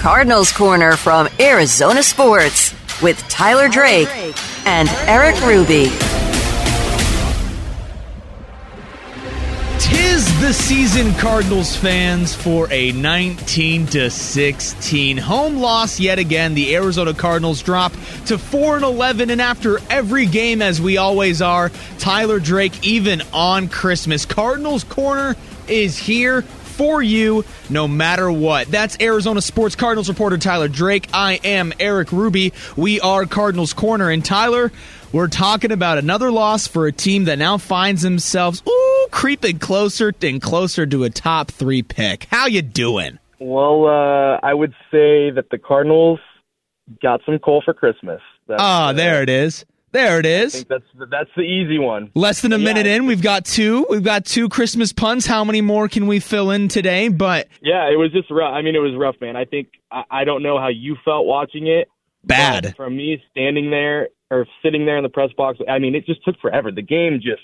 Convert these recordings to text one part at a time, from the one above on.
Cardinals Corner from Arizona Sports with Tyler Drake and Erik Ruby. Tis the season, Cardinals fans, for a 19 to 16 home loss yet again. The Arizona Cardinals drop to 4 and 11, and after every game, as we always are, Tyler Drake, even on Christmas, Cardinals Corner is here for you no matter what. That's Arizona Sports Cardinals reporter Tyler Drake. I am Erik Ruby. We are Cardinals Corner. And Tyler, we're talking about another loss for a team that now finds themselves ooh, creeping closer and closer to a top three pick. How you doing? Well, uh, I would say that the Cardinals got some coal for Christmas. Ah, oh, there it is. There it is. I think that's that's the easy one. Less than a minute in, we've got two. We've got two Christmas puns. How many more can we fill in today? But yeah, it was just rough. I mean, it was rough, man. I think I, I don't know how you felt watching it. Bad. From me standing there or sitting there in the press box, I mean, it just took forever. The game just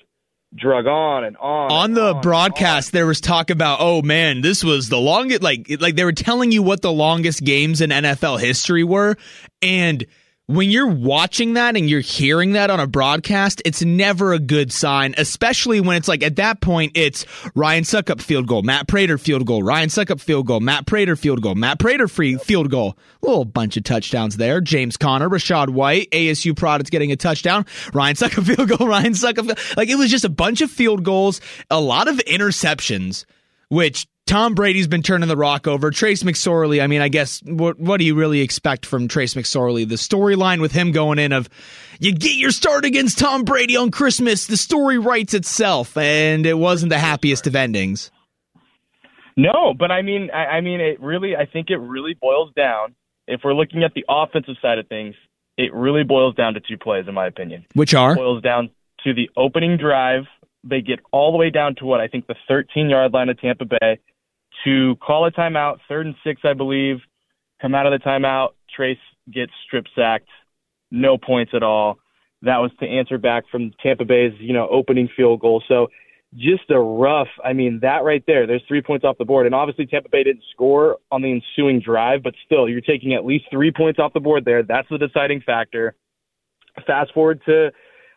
drug on and on. On and the on broadcast, there was talk about, oh man, this was the longest. Like, like they were telling you what the longest games in NFL history were, and when you're watching that and you're hearing that on a broadcast, it's never a good sign, especially when it's like at that point, it's Ryan Succop field goal, Matt Prater field goal, Ryan Succop field goal, Matt Prater field goal, Matt Prater free field goal. A little bunch of touchdowns there. James Conner, Rachaad White, ASU products getting a touchdown, Ryan Succop field goal, Ryan Succop. Like it was just a bunch of field goals, a lot of interceptions, which Tom Brady's been turning the rock over. Trace McSorley, I mean, I guess what what do you really expect from Trace McSorley? The storyline with him going in of you get your start against Tom Brady on Christmas. The story writes itself, and it wasn't the happiest of endings. No, but I mean, I, I mean, it really, I think it really boils down. If we're looking at the offensive side of things, it really boils down to two plays, in my opinion. Which are it boils down to the opening drive. They get all the way down to what I think the 13 yard line of Tampa Bay to call a timeout, third and six, I believe. Come out of the timeout. Trace gets strip sacked, no points at all. That was to answer back from Tampa Bay's, you know, opening field goal. So just a rough. I mean, that right there. There's three points off the board, and obviously Tampa Bay didn't score on the ensuing drive, but still, you're taking at least three points off the board there. That's the deciding factor. Fast forward to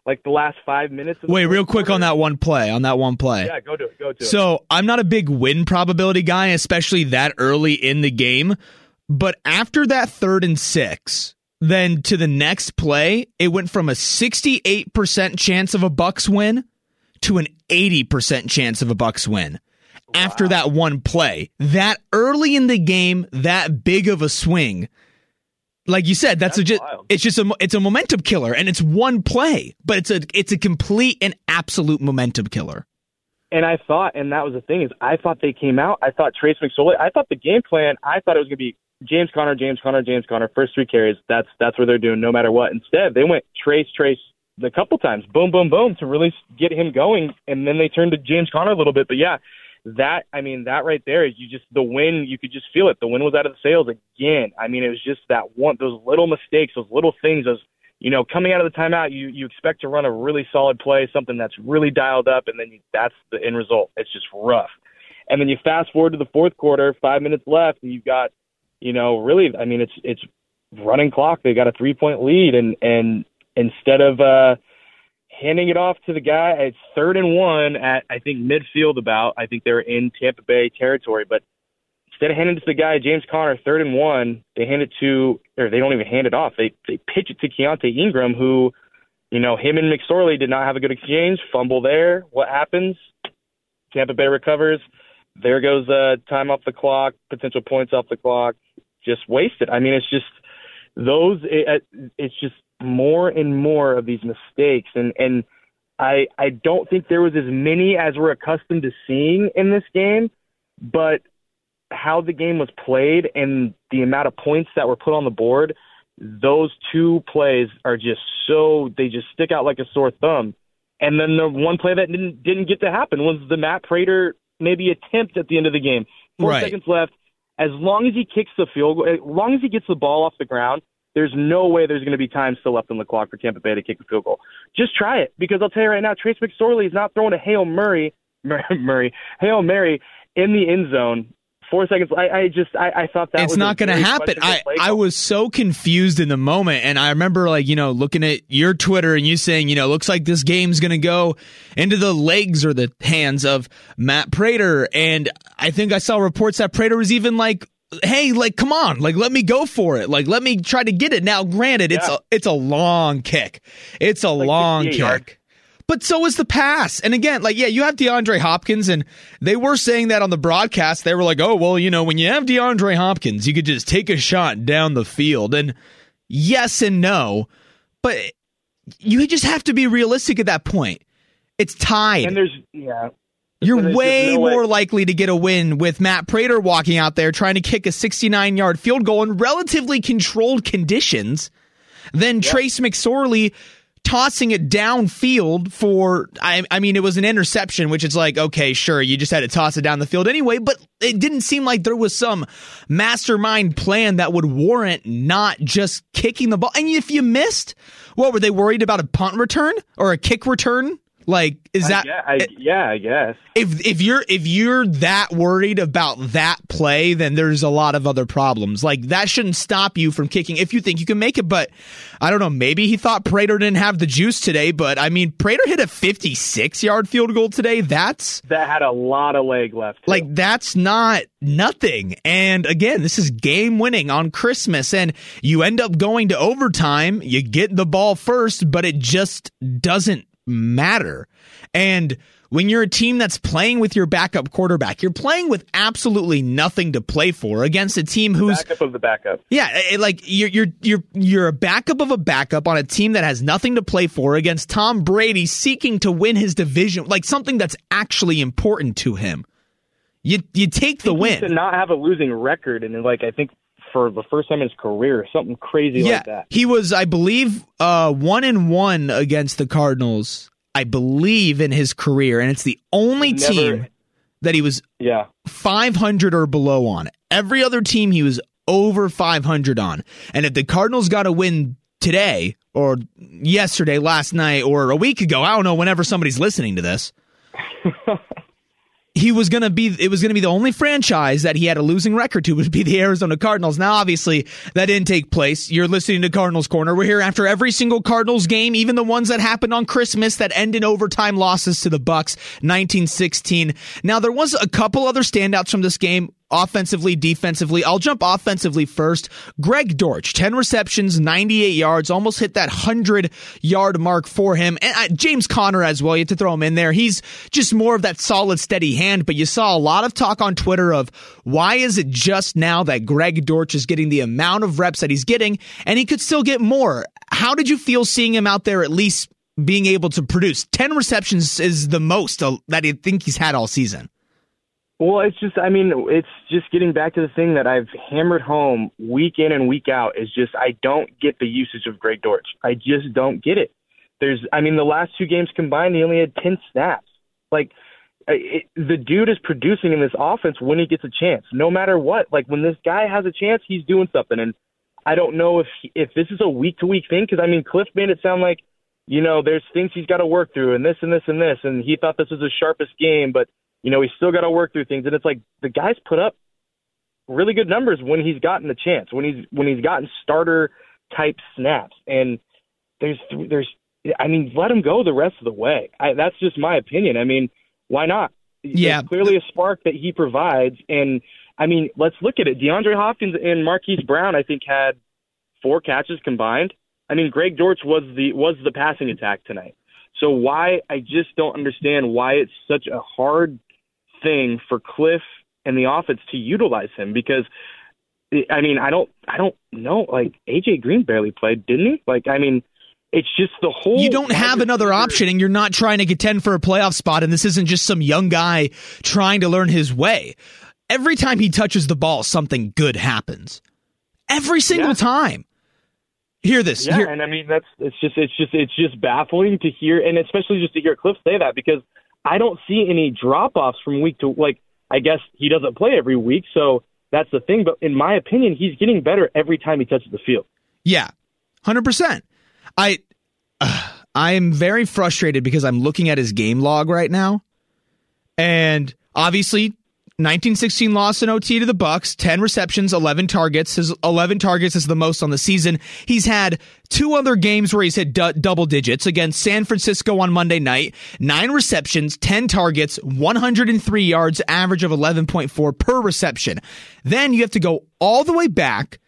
like the last five minutes. Wait, real quick quarter. on that one play. On that one play. Yeah, go to it. Go to so, it. So I'm not a big win probability guy, especially that early in the game. But after that third and six, then to the next play, it went from a 68% chance of a Bucks win to an 80% chance of a Bucks win. Wow. After that one play, that early in the game, that big of a swing like you said, that's, that's just wild. it's just a it's a momentum killer, and it's one play, but it's a it's a complete and absolute momentum killer. And I thought, and that was the thing is, I thought they came out. I thought Trace McSorley. I thought the game plan. I thought it was going to be James Conner, James Conner, James Conner. First three carries. That's that's what they're doing, no matter what. Instead, they went Trace, Trace a couple times, boom, boom, boom, to really get him going, and then they turned to James Conner a little bit. But yeah, that I mean that right there is you just the win you could just feel it. The win was out of the sails again. I mean it was just that one those little mistakes, those little things, those you know coming out of the timeout you you expect to run a really solid play, something that's really dialed up, and then you, that's the end result. It's just rough. And then you fast forward to the fourth quarter, five minutes left, and you've got you know really I mean it's it's running clock. They got a three point lead, and and instead of uh handing it off to the guy. It's third and one at I think midfield. About I think they're in Tampa Bay territory, but instead of handing it to the guy James Conner, third and one, they hand it to or they don't even hand it off. They they pitch it to Keaontay Ingram, who you know him and McSorley did not have a good exchange. Fumble there. What happens? Tampa Bay recovers. There goes uh, time off the clock, potential points off the clock, just wasted. I mean, it's just those. It, it's just more and more of these mistakes and and I I don't think there was as many as we're accustomed to seeing in this game, but how the game was played and the amount of points that were put on the board, those two plays are just so they just stick out like a sore thumb. And then the one play that didn't didn't get to happen was the Matt Prater maybe attempt at the end of the game. Four right. seconds left. As long as he kicks the field goal, as long as he gets the ball off the ground, there's no way there's going to be time still left on the clock for Tampa Bay to kick a field goal. Just try it because I'll tell you right now, Trace McSorley is not throwing a Hail Murray, Murray, Hail Mary in the end zone four seconds. I, I just I, I thought that it's not going to happen. I I was so confused in the moment, and I remember like you know looking at your Twitter and you saying you know looks like this game's going to go into the legs or the hands of Matt Prater, and I think I saw reports that Prater was even like. Hey, like, come on, like, let me go for it. Like, let me try to get it. Now, granted, yeah. it's a it's a long kick. It's a like long kick. But so is the pass. And again, like, yeah, you have DeAndre Hopkins, and they were saying that on the broadcast. They were like, oh, well, you know, when you have DeAndre Hopkins, you could just take a shot down the field. And yes and no, but you just have to be realistic at that point. It's tied. And there's, yeah. You're way no more way. likely to get a win with Matt Prater walking out there trying to kick a 69 yard field goal in relatively controlled conditions than yep. Trace McSorley tossing it downfield for I, I mean it was an interception which is like okay sure you just had to toss it down the field anyway but it didn't seem like there was some mastermind plan that would warrant not just kicking the ball and if you missed what were they worried about a punt return or a kick return like, is that? I, I, yeah, I guess. If if you're if you're that worried about that play, then there's a lot of other problems. Like that shouldn't stop you from kicking if you think you can make it. But I don't know. Maybe he thought Prater didn't have the juice today. But I mean, Prater hit a 56 yard field goal today. That's that had a lot of leg left. Too. Like that's not nothing. And again, this is game winning on Christmas, and you end up going to overtime. You get the ball first, but it just doesn't matter. And when you're a team that's playing with your backup quarterback, you're playing with absolutely nothing to play for against a team who's backup of the backup. Yeah, it, like you're you're you're you're a backup of a backup on a team that has nothing to play for against Tom Brady seeking to win his division, like something that's actually important to him. You you take the win. To not have a losing record and like I think for the first time in his career, something crazy yeah, like that. He was, I believe, uh, one and one against the Cardinals. I believe in his career, and it's the only Never, team that he was yeah 500 or below on. Every other team he was over 500 on. And if the Cardinals got a win today or yesterday, last night, or a week ago, I don't know, whenever somebody's listening to this. he was going to be it was going to be the only franchise that he had a losing record to would be the Arizona Cardinals. Now obviously that didn't take place. You're listening to Cardinals Corner. We're here after every single Cardinals game, even the ones that happened on Christmas that end in overtime losses to the Bucks, 1916. Now there was a couple other standouts from this game offensively, defensively. I'll jump offensively first. Greg Dortch, 10 receptions, 98 yards, almost hit that 100 yard mark for him. And uh, James Conner as well. You have to throw him in there. He's just more of that solid, steady hand, but you saw a lot of talk on Twitter of why is it just now that Greg Dortch is getting the amount of reps that he's getting and he could still get more. How did you feel seeing him out there at least being able to produce 10 receptions is the most uh, that I think he's had all season. Well, it's just, I mean, it's just getting back to the thing that I've hammered home week in and week out is just I don't get the usage of Greg Dortch. I just don't get it. There's, I mean, the last two games combined, he only had 10 snaps. Like, it, the dude is producing in this offense when he gets a chance, no matter what. Like, when this guy has a chance, he's doing something. And I don't know if if this is a week to week thing because, I mean, Kliff made it sound like, you know, there's things he's got to work through and this and this and this. And he thought this was the sharpest game, but you know, he's still got to work through things. And it's like the guy's put up really good numbers when he's gotten the chance, when he's when he's gotten starter type snaps. And there's there's I mean, let him go the rest of the way. I, that's just my opinion. I mean, why not? Yeah, There's clearly a spark that he provides, and I mean, let's look at it. DeAndre Hopkins and Marquise Brown, I think, had four catches combined. I mean, Greg Dortch was the was the passing attack tonight. So why I just don't understand why it's such a hard thing for Kliff and the offense to utilize him because I mean I don't I don't know. Like AJ Green barely played didn't he? Like I mean it's just the whole you don't have another option and you're not trying to contend for a playoff spot and this isn't just some young guy trying to learn his way. Every time he touches the ball something good happens. Every single yeah. time. Hear this. Yeah hear- and I mean that's it's just it's just it's just baffling to hear and especially just to hear Kliff say that because I don't see any drop offs from week to like. I guess he doesn't play every week, so that's the thing. But in my opinion, he's getting better every time he touches the field. Yeah, hundred percent. I uh, I am very frustrated because I'm looking at his game log right now, and obviously 1916 loss in OT to the Bucks, 10 receptions, 11 targets. His 11 targets is the most on the season. He's had two other games where he's hit d- double digits against San Francisco on Monday night, 9 receptions, 10 targets, 103 yards, average of 11.4 per reception. Then you have to go all the way back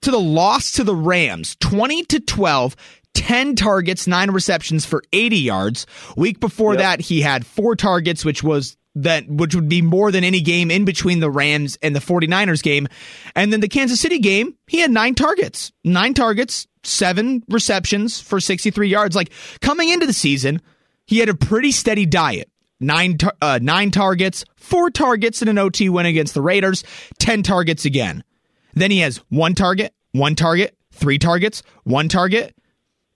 to the loss to the Rams, 20 to 12. 10 targets, 9 receptions for 80 yards. Week before yep. that, he had 4 targets, which was that which would be more than any game in between the Rams and the 49ers game. And then the Kansas City game, he had nine targets. Nine targets, seven receptions for 63 yards. Like coming into the season, he had a pretty steady diet. Nine tar- uh, nine targets, four targets in an OT win against the Raiders, 10 targets again. Then he has one target, one target, three targets, one target,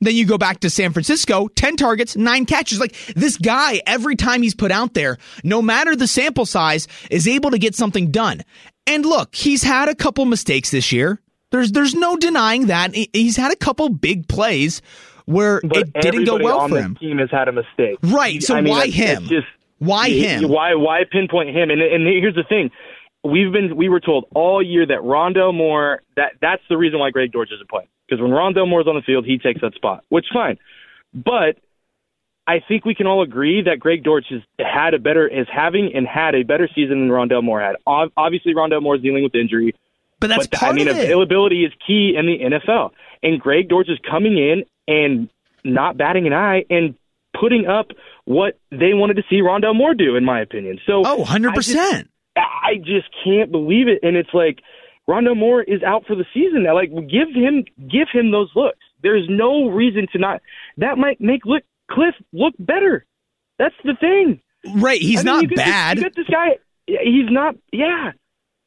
then you go back to San Francisco, 10 targets, nine catches. Like this guy, every time he's put out there, no matter the sample size, is able to get something done. And look, he's had a couple mistakes this year. There's there's no denying that. He's had a couple big plays where but it didn't go well for him. Team has had a mistake, right? So I mean, why him? Just why him? Why why pinpoint him? And and here's the thing: we've been we were told all year that Rondale Moore that that's the reason why Greg Dortch isn't playing because when Rondale Moore's on the field, he takes that spot, which is fine. But I think we can all agree that Greg Dortch has had a better is having and had a better season than Rondale Moore had. Obviously, Rondale Moore is dealing with injury, but that's but, part I mean, of it. availability is key in the NFL, and Greg Dortch is coming in and not batting an eye and putting up what they wanted to see Rondale Moore do, in my opinion. So, oh, 100 percent. I just can't believe it, and it's like Rondo Moore is out for the season. Now. Like, give him give him those looks. There's no reason to not. That might make look Kliff look better. That's the thing. Right, he's I mean, not bad. This, you got this guy. He's not. Yeah,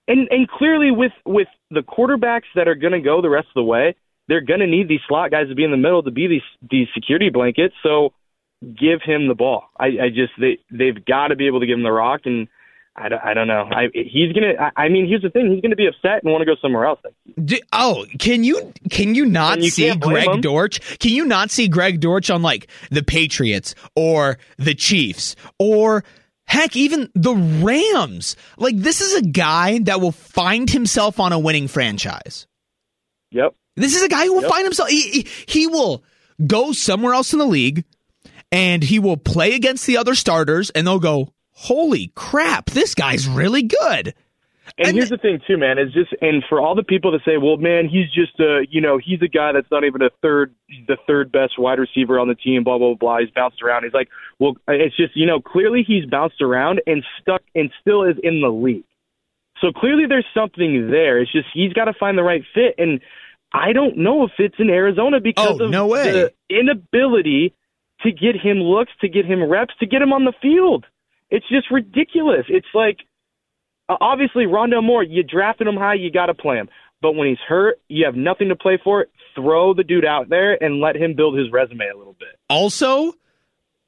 and and clearly with with the quarterbacks that are going to go the rest of the way, they're going to need these slot guys to be in the middle to be these these security blankets. So give him the ball. I, I just they they've got to be able to give him the rock and I don't, I don't know. I, he's gonna. I, I mean, here's the thing. He's gonna be upset and want to go somewhere else. Do, oh, can you can you not you see Greg him. Dortch? Can you not see Greg Dortch on like the Patriots or the Chiefs or heck even the Rams? Like this is a guy that will find himself on a winning franchise. Yep. This is a guy who will yep. find himself. He, he, he will go somewhere else in the league, and he will play against the other starters, and they'll go holy crap, this guy's really good. And, and here's the thing too, man. Is just and for all the people that say, "Well, man, he's just a you know he's a guy that's not even a third the third best wide receiver on the team." Blah blah blah. He's bounced around. He's like, well, it's just you know clearly he's bounced around and stuck and still is in the league. So clearly there's something there. It's just he's got to find the right fit, and I don't know if it's in Arizona because oh, of no way. the inability to get him looks, to get him reps, to get him on the field. It's just ridiculous. It's like uh, obviously Rondale Moore, you drafted him high, you got to play him. But when he's hurt, you have nothing to play for. Throw the dude out there and let him build his resume a little bit. Also,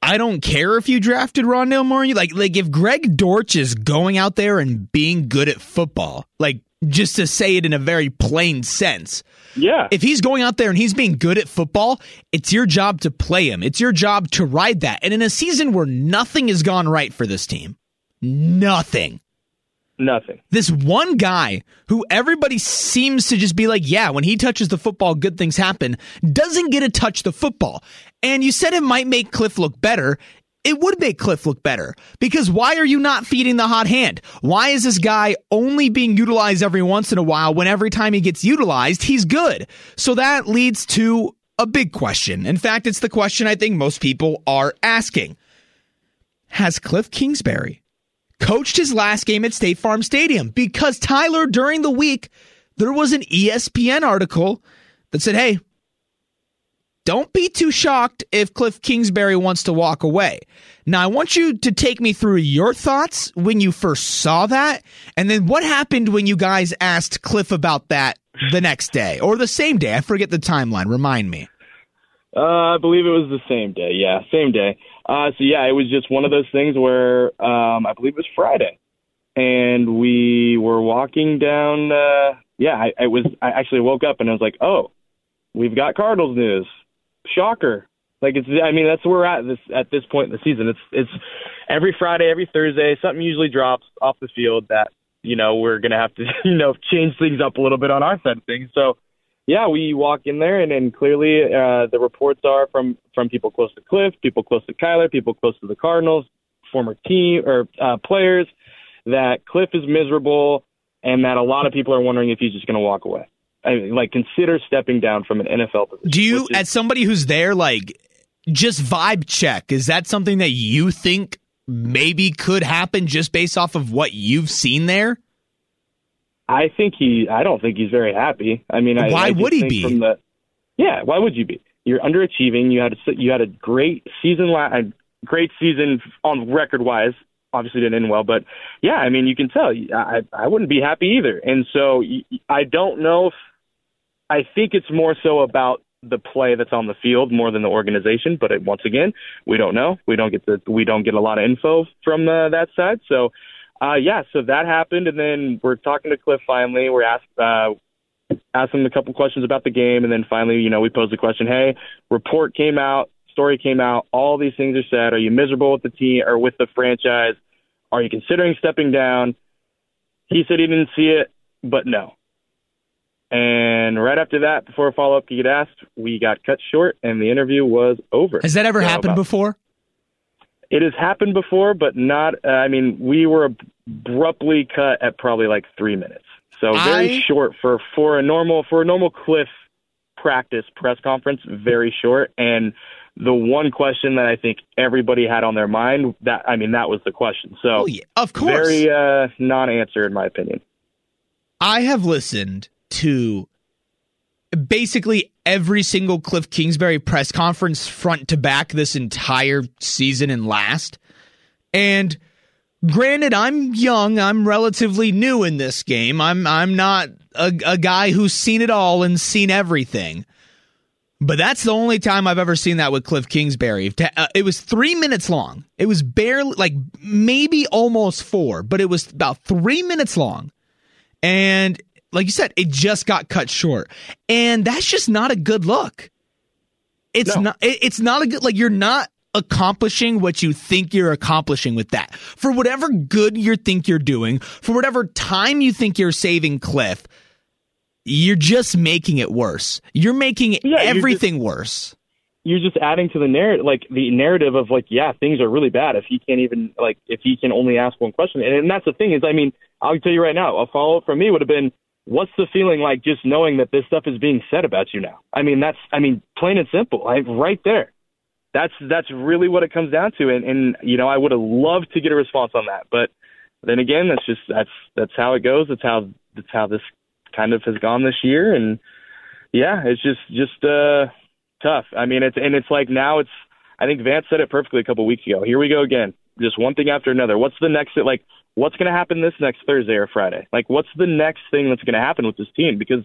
I don't care if you drafted Rondale Moore. Like, like if Greg Dortch is going out there and being good at football, like just to say it in a very plain sense. Yeah. If he's going out there and he's being good at football, it's your job to play him. It's your job to ride that. And in a season where nothing has gone right for this team, nothing. Nothing. This one guy who everybody seems to just be like, yeah, when he touches the football, good things happen, doesn't get to touch the football. And you said it might make Kliff look better it would make Kliff look better because why are you not feeding the hot hand? Why is this guy only being utilized every once in a while when every time he gets utilized, he's good? So that leads to a big question. In fact, it's the question I think most people are asking. Has Kliff Kingsbury coached his last game at State Farm Stadium? Because Tyler, during the week, there was an ESPN article that said, hey, don't be too shocked if Kliff Kingsbury wants to walk away. Now, I want you to take me through your thoughts when you first saw that, and then what happened when you guys asked Kliff about that the next day or the same day. I forget the timeline. Remind me. Uh, I believe it was the same day. Yeah, same day. Uh, so yeah, it was just one of those things where um, I believe it was Friday, and we were walking down. Uh, yeah, I, I was. I actually woke up and I was like, "Oh, we've got Cardinals news." Shocker. Like it's, I mean, that's where we're at this at this point in the season. It's it's every Friday, every Thursday, something usually drops off the field that you know we're gonna have to you know change things up a little bit on our side of things. So yeah, we walk in there, and, and clearly uh, the reports are from from people close to Kliff, people close to Kyler, people close to the Cardinals, former team or uh, players, that Kliff is miserable, and that a lot of people are wondering if he's just going to walk away. I mean, like consider stepping down from an NFL position. Do you, is, as somebody who's there, like just vibe check? Is that something that you think maybe could happen just based off of what you've seen there? I think he. I don't think he's very happy. I mean, why I, would he be? From the, yeah, why would you be? You're underachieving. You had a, you had a great season, a great season on record wise. Obviously didn't end well, but yeah, I mean, you can tell. I I wouldn't be happy either. And so I don't know if I think it's more so about the play that's on the field more than the organization. But it, once again, we don't know. We don't get the we don't get a lot of info from uh, that side. So, uh, yeah, so that happened, and then we're talking to Kliff finally. We're asked uh, asked him a couple questions about the game, and then finally, you know, we posed the question: Hey, report came out, story came out, all these things are said. Are you miserable with the team or with the franchise? Are you considering stepping down? He said he didn't see it, but no. And right after that, before a follow up could get asked, we got cut short and the interview was over. Has that ever So happened before? It has happened before, but not. Uh, I mean, we were abruptly cut at probably like three minutes, so very I- short for for a normal for a normal Kliff practice press conference. Very short, and the one question that I think everybody had on their mind that I mean that was the question. So Oh, yeah, of course. very uh, non-answer in my opinion. I have listened to basically every single Kliff Kingsbury press conference front to back this entire season and last. And granted, I'm young, I'm relatively new in this game. I'm I'm not a, a guy who's seen it all and seen everything. But that's the only time I've ever seen that with Kliff Kingsbury. Uh, It was three minutes long. It was barely, like, maybe almost four, but it was about three minutes long. And like you said, it just got cut short. And that's just not a good look. It's No. not, it's not a good, like, you're not accomplishing what you think you're accomplishing with that. For whatever good you think you're doing, for whatever time you think you're saving Kliff, you're just making it worse. You're making you're just- everything worse. you're just adding to the narrative, like the narrative of like, yeah, things are really bad if he can't even like if he can only ask one question. And, and that's the thing is, I mean, I'll tell you right now, a follow up from me would have been, what's the feeling like just knowing that this stuff is being said about you now? I mean, that's, I mean, plain and simple, like right there. That's that's really what it comes down to. And, and you know, I would have loved to get a response on that, but then again, that's just that's that's how it goes. That's how that's how this kind of has gone this year. And yeah, it's just just uh tough. I mean, it's and it's like now it's. I think Vance said it perfectly a couple weeks ago. Here we go again. Just one thing after another. What's the next? Like, what's going to happen this next Thursday or Friday? Like, what's the next thing that's going to happen with this team? Because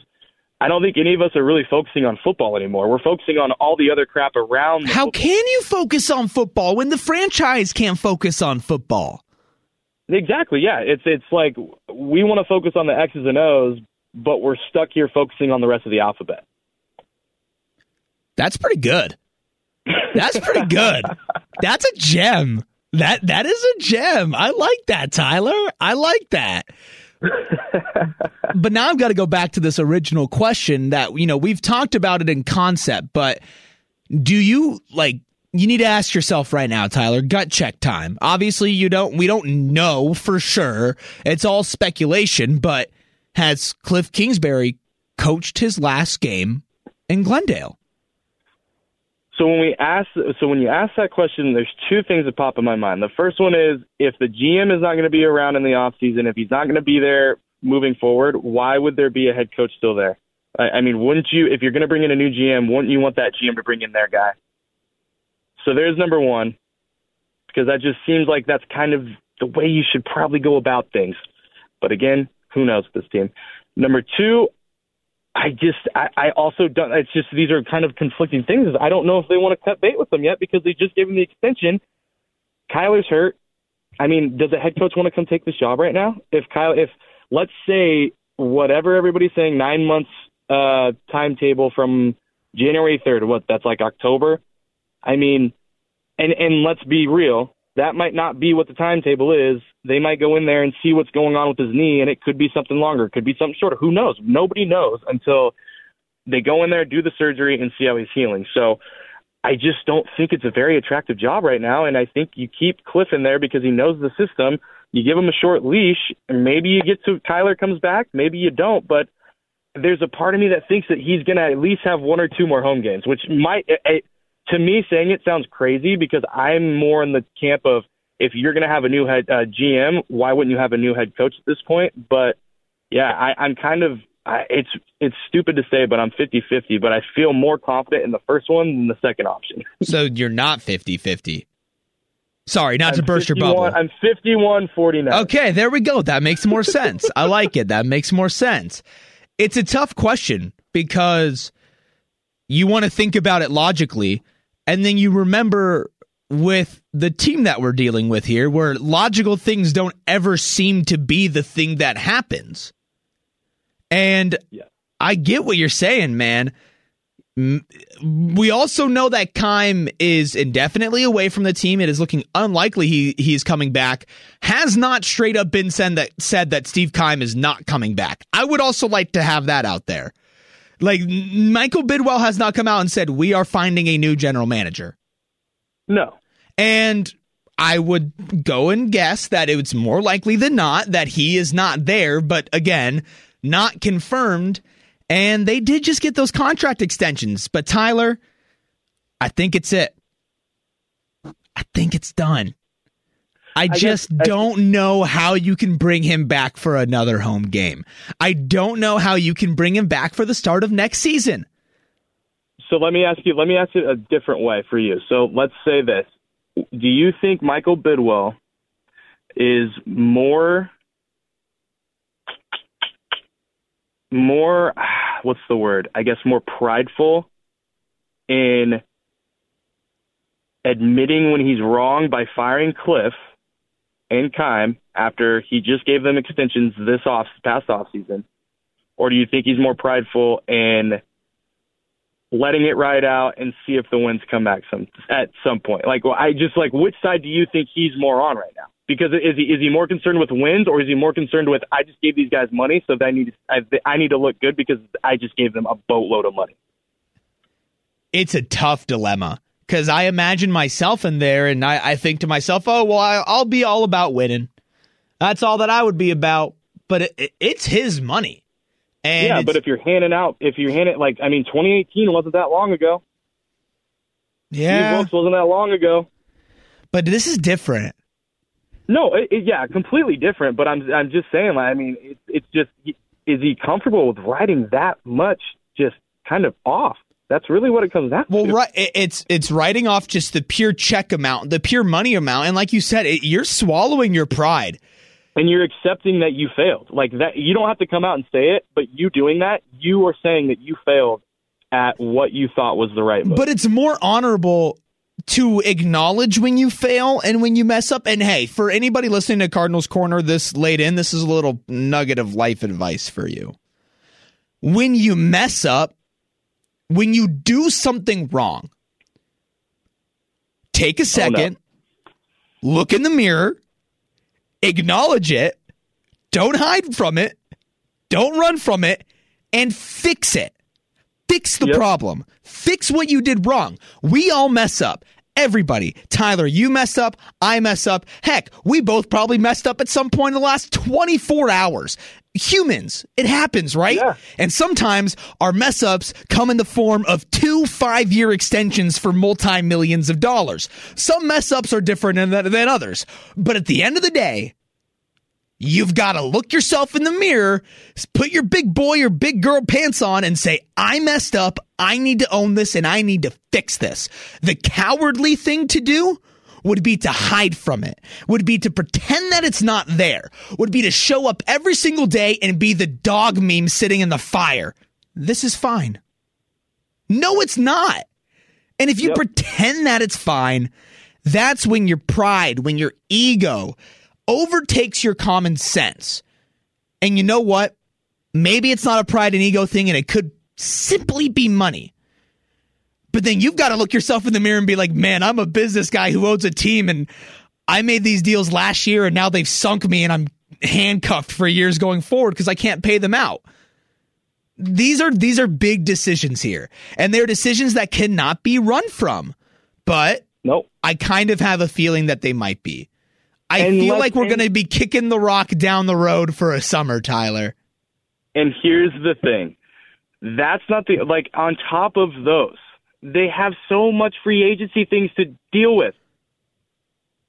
I don't think any of us are really focusing on football anymore. We're focusing on all the other crap around. How football. can you focus on football when the franchise can't focus on football? Exactly. Yeah. It's it's like we want to focus on the X's and O's, but we're stuck here focusing on the rest of the alphabet. That's pretty good. That's pretty good. That's a gem. That that is a gem. I like that, Tyler. I like that. but now I've got to go back to this original question that you know we've talked about it in concept, but do you like you need to ask yourself right now, Tyler, gut check time. Obviously you don't we don't know for sure. It's all speculation, but has Kliff Kingsbury coached his last game in Glendale? So when we ask, so when you ask that question, there's two things that pop in my mind. The first one is if the GM is not going to be around in the off season, if he's not going to be there moving forward, why would there be a head coach still there? I, I mean, wouldn't you, if you're going to bring in a new GM, wouldn't you want that GM to bring in their guy? So there's number one, because that just seems like that's kind of the way you should probably go about things. But again, who knows with this team? Number two, I just I, I also don't. It's just these are kind of conflicting things. I don't know if they want to cut bait with them yet because they just gave him the extension. Kyler's hurt. I mean, does the head coach want to come take this job right now? If Kyle, if let's say whatever everybody's saying, nine months uh, timetable from January third, what that's like October. I mean, and and let's be real, that might not be what the timetable is. They might go in there and see what's going on with his knee, and it could be something longer, it could be something shorter. Who knows? Nobody knows until they go in there, do the surgery, and see how he's healing. So I just don't think it's a very attractive job right now. And I think you keep Kliff in there because he knows the system. You give him a short leash, and maybe you get to Tyler comes back, maybe you don't. But there's a part of me that thinks that he's going to at least have one or two more home games, which might, it, to me, saying it sounds crazy because I'm more in the camp of if you're going to have a new head uh, GM, why wouldn't you have a new head coach at this point? But yeah, I, I'm kind of I, it's it's stupid to say, but I'm 50-50, but I feel more confident in the first one than the second option. so you're not 50-50. Sorry, not I'm to burst 51, your bubble. I'm 51-49. Okay, there we go. That makes more sense. I like it. That makes more sense. It's a tough question because you want to think about it logically, and then you remember with the team that we're dealing with here, where logical things don't ever seem to be the thing that happens. And Yeah. I get what you're saying, man. We also know that Keim is indefinitely away from the team. It is looking unlikely he he's coming back. Has not straight up been said that said that Steve Keim is not coming back. I would also like to have that out there. Like Michael Bidwill has not come out and said we are finding a new general manager. No. And I would go and guess that it's more likely than not that he is not there, but again, not confirmed. And they did just get those contract extensions. But Tyler, I think it's it. I think it's done. I, guess- just I- don't know how you can bring him back for another home game. I don't know how you can bring him back for the start of next season. So let me ask you. Let me ask it a different way for you. So let's say this: Do you think Michael Bidwill is more, more? What's the word? I guess more prideful in admitting when he's wrong by firing Kliff and Keim after he just gave them extensions this off past off season, or do you think he's more prideful in letting it ride out and see if the wins come back some at some point. Like, I just like which side do you think he's more on right now? Because is he is he more concerned with wins or is he more concerned with I just gave these guys money so that I need I, I need to look good because I just gave them a boatload of money. it's a tough dilemma because I imagine myself in there and I, I think to myself, oh, well, I, I'll be all about winning. That's all that I would be about. But it, it- it's his money. And yeah, but if you're handing out, if you're handing like I mean, 2018 wasn't that long ago. Yeah, wasn't that long ago. but this is different. No, it, yeah, completely different. But I'm I'm just saying, like, I mean, it's it's just is he comfortable with writing that much just kind of off? That's really what it comes down Well, to. right, it's it's writing off just the pure check amount, the pure money amount, and like you said, it, you're swallowing your pride. and you're accepting that you failed. Like that, you don't have to come out and say it, but you doing that, you are saying that you failed at what you thought was the right move. But it's more honorable to acknowledge when you fail and when you mess up. And hey, for anybody listening to Cardinals Corner this late in, this is a little nugget of life advice for you. When you mess up, when you do something wrong, take a oh, second, look in the mirror, acknowledge it, don't hide from it, don't run from it, and fix it. Fix the Yep. problem. Fix what you did wrong. We all mess up. Everybody. Tyler, you mess up. I mess up. Heck, we both probably messed up at some point in the last 24 hours. Humans. It happens, right? Yeah. And sometimes our mess ups come in the form of two five year extensions for multi millions of dollars. Some mess ups are different than, than others. But at the end of the day, You've got to look yourself in the mirror, put your big boy or big girl pants on, and say, I messed up. I need to own this and I need to fix this. The cowardly thing to do would be to hide from it, would be to pretend that it's not there, would be to show up every single day and be the dog meme sitting in the fire. This is fine. No, it's not. And if you Yep. pretend that it's fine, that's when your pride, when your ego overtakes your common sense. And you know what? Maybe it's not a pride and ego thing and it could simply be money. But then you've got to look yourself in the mirror and be like, man, I'm a business guy who owns a team and I made these deals last year and now they've sunk me and I'm handcuffed for years going forward because I can't pay them out. These are these are big decisions here. And they're decisions that cannot be run from. But nope. I kind of have a feeling that they might be. I and feel like we're going to be kicking the rock down the road for a summer, Tyler. And here's the thing. That's not the like on top of those, they have so much free agency things to deal with.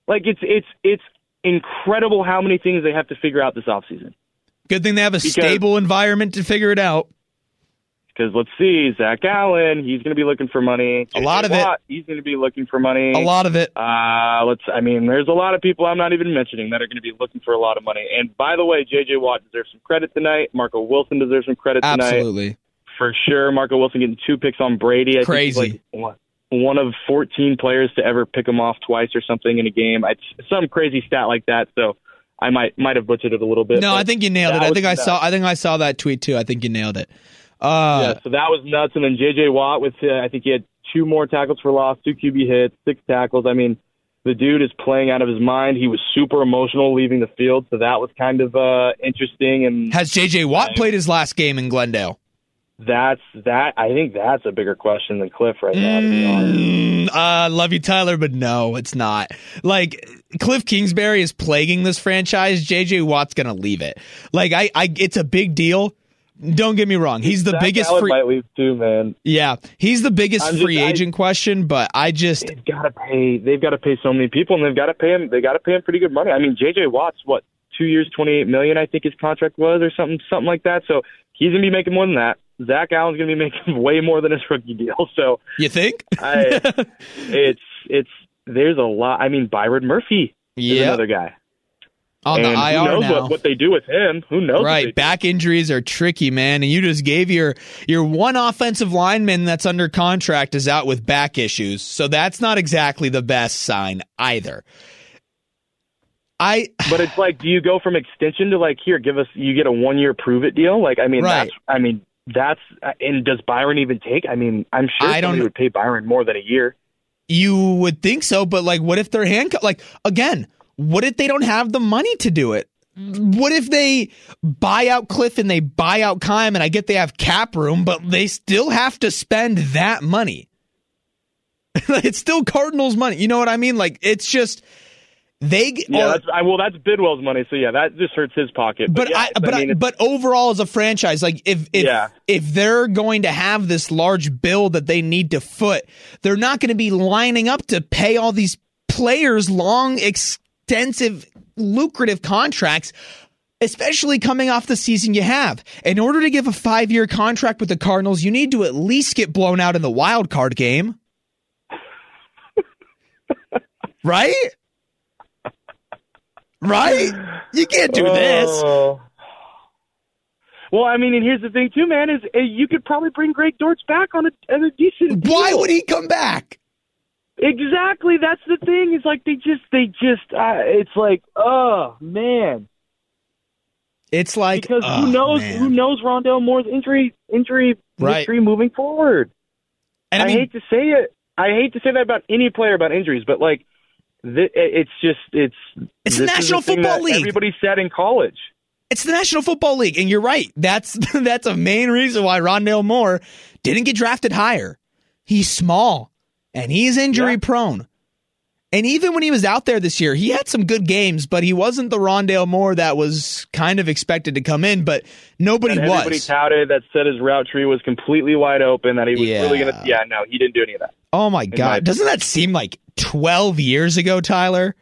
Like it's it's it's incredible how many things they have to figure out this offseason. Good thing they have a because, stable environment to figure it out. Because let's see, Zach Allen, he's going to be looking for money. A lot of Watt, it. He's going to be looking for money. A lot of it. Uh, let's. I mean, there's a lot of people I'm not even mentioning that are going to be looking for a lot of money. And by the way, J.J. Watt deserves some credit tonight. Marco Wilson deserves some credit tonight. Absolutely. For sure, Marco Wilson getting two picks on Brady. I Crazy. Like one of 14 players to ever pick him off twice or something in a game. It's some crazy stat like that. So I might might have butchered it a little bit. No, I think you nailed it. I think I saw. I think I saw that tweet too. I think you nailed it. Uh, yeah, so that was nuts. And then J.J. Watt with uh, I think he had two more tackles for loss, two QB hits, six tackles. I mean, the dude is playing out of his mind. He was super emotional leaving the field, so that was kind of uh, interesting. And has J.J. Watt played his last game in Glendale? That's that. I think that's a bigger question than Kliff right now. To mm, uh, love you, Tyler, but no, it's not. Like Kliff Kingsbury is plaguing this franchise. JJ Watt's gonna leave it. Like I, I, it's a big deal. Don't get me wrong. He's the Zach biggest Allen free. Might leave too, man. Yeah, he's the biggest just, free agent I, question. But I just they've got to pay. They've got to pay so many people, and they've got to pay him. They got to pay him pretty good money. I mean, JJ Watt's what two years, twenty eight million, I think his contract was, or something, something like that. So he's gonna be making more than that. Zach Allen's going to be making way more than his rookie deal. So you think? I, it's it's there's a lot. I mean, Byron Murphy is another guy Oh, on and the IR who knows now. What, what they do with him? Who knows? Right, back injuries are tricky, man. And you just gave your your one offensive lineman that's under contract is out with back issues, so that's not exactly the best sign either. I But it's like do you go from extension to like here give us you get a 1 year prove it deal? Like I mean right. that's I mean that's and does Byron even take? I mean, I'm sure I somebody would pay Byron more than a year. You would think so, but like what if they're handcuffed like again, what if they don't have the money to do it? What if they buy out Kliff and they buy out Keim and I get they have cap room, but they still have to spend that money? it's still Cardinals money. You know what I mean? Like it's just they yeah, oh, that's, I, well, that's Bidwill's money, so yeah, that just hurts his pocket. But, but yeah, I, but I mean, but overall, as a franchise, like if if yeah. if they're going to have this large bill that they need to foot, they're not going to be lining up to pay all these players long, extensive, lucrative contracts. Especially coming off the season you have. In order to give a five year contract with the Cardinals, you need to at least get blown out in the wild card game. right? Right? You can't do this. Oh. Well, I mean, and here's the thing too, man. Is uh, you could probably bring Greg Dortch back on a, on a decent. Deal. Why would he come back? Exactly. That's the thing. It's like they just, they just. Uh, it's like, oh man. It's like because oh, who knows? Man. Who knows Rondale Moore's injury injury right. history moving forward? And I, I mean, hate to say it. I hate to say that about any player about injuries, but like it's just it's it's the National Football League. Everybody said in college. It's the National Football League, and you're right. That's that's a main reason why Rondale Moore didn't get drafted higher. He's small and he's injury yeah. prone. And even when he was out there this year, he had some good games, but he wasn't the Rondale Moore that was kind of expected to come in. But nobody and was. Everybody touted that said his route tree was completely wide open. That he was yeah. really going to. Yeah, no, he didn't do any of that. Oh my god! My Doesn't that seem like 12 years ago, Tyler?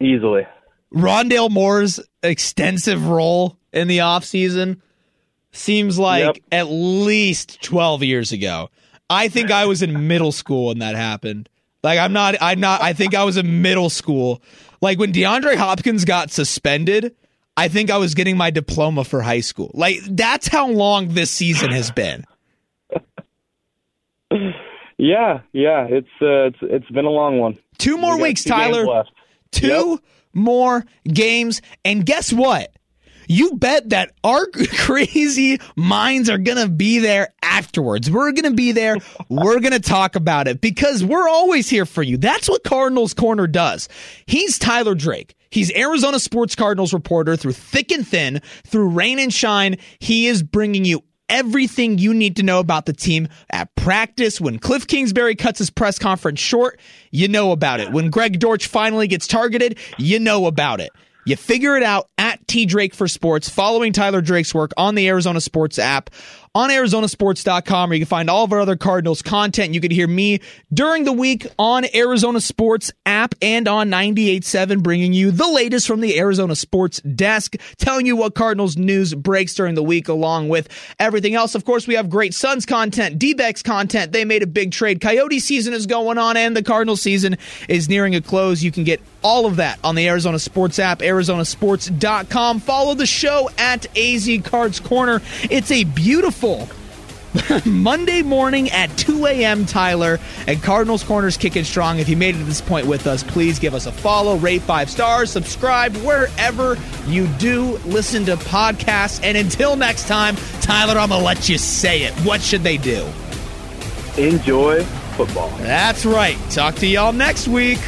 Easily. Rondale Moore's extensive role in the offseason seems like yep. at least 12 years ago. I think I was in middle school when that happened. Like I'm not I'm not I think I was in middle school. Like when DeAndre Hopkins got suspended, I think I was getting my diploma for high school. Like that's how long this season has been. Yeah, yeah, it's uh, it's it's been a long one. Two more we weeks, two Tyler. Two yep. more games, and guess what? You bet that our crazy minds are going to be there afterwards. We're going to be there. We're going to talk about it because we're always here for you. That's what Cardinals Corner does. He's Tyler Drake. He's Arizona Sports Cardinals reporter through thick and thin, through rain and shine. He is bringing you everything you need to know about the team at practice. When Kliff Kingsbury cuts his press conference short, you know about it. When Greg Dortch finally gets targeted, you know about it. You figure it out at T Drake for Sports, following Tyler Drake's work on the Arizona Sports app on ArizonaSports.com, where you can find all of our other Cardinals content. You can hear me during the week on Arizona Sports app and on 98.7, bringing you the latest from the Arizona Sports desk, telling you what Cardinals news breaks during the week, along with everything else. Of course, we have great Suns content, d content. They made a big trade. Coyote season is going on, and the Cardinals season is nearing a close. You can get all of that on the Arizona Sports app, arizonasports.com. Follow the show at AZ Cards Corner. It's a beautiful Monday morning at 2 a.m., Tyler, and Cardinals Corners kicking strong. If you made it to this point with us, please give us a follow, rate five stars, subscribe wherever you do listen to podcasts. And until next time, Tyler, I'm to let you say it. What should they do? Enjoy football. That's right. Talk to y'all next week.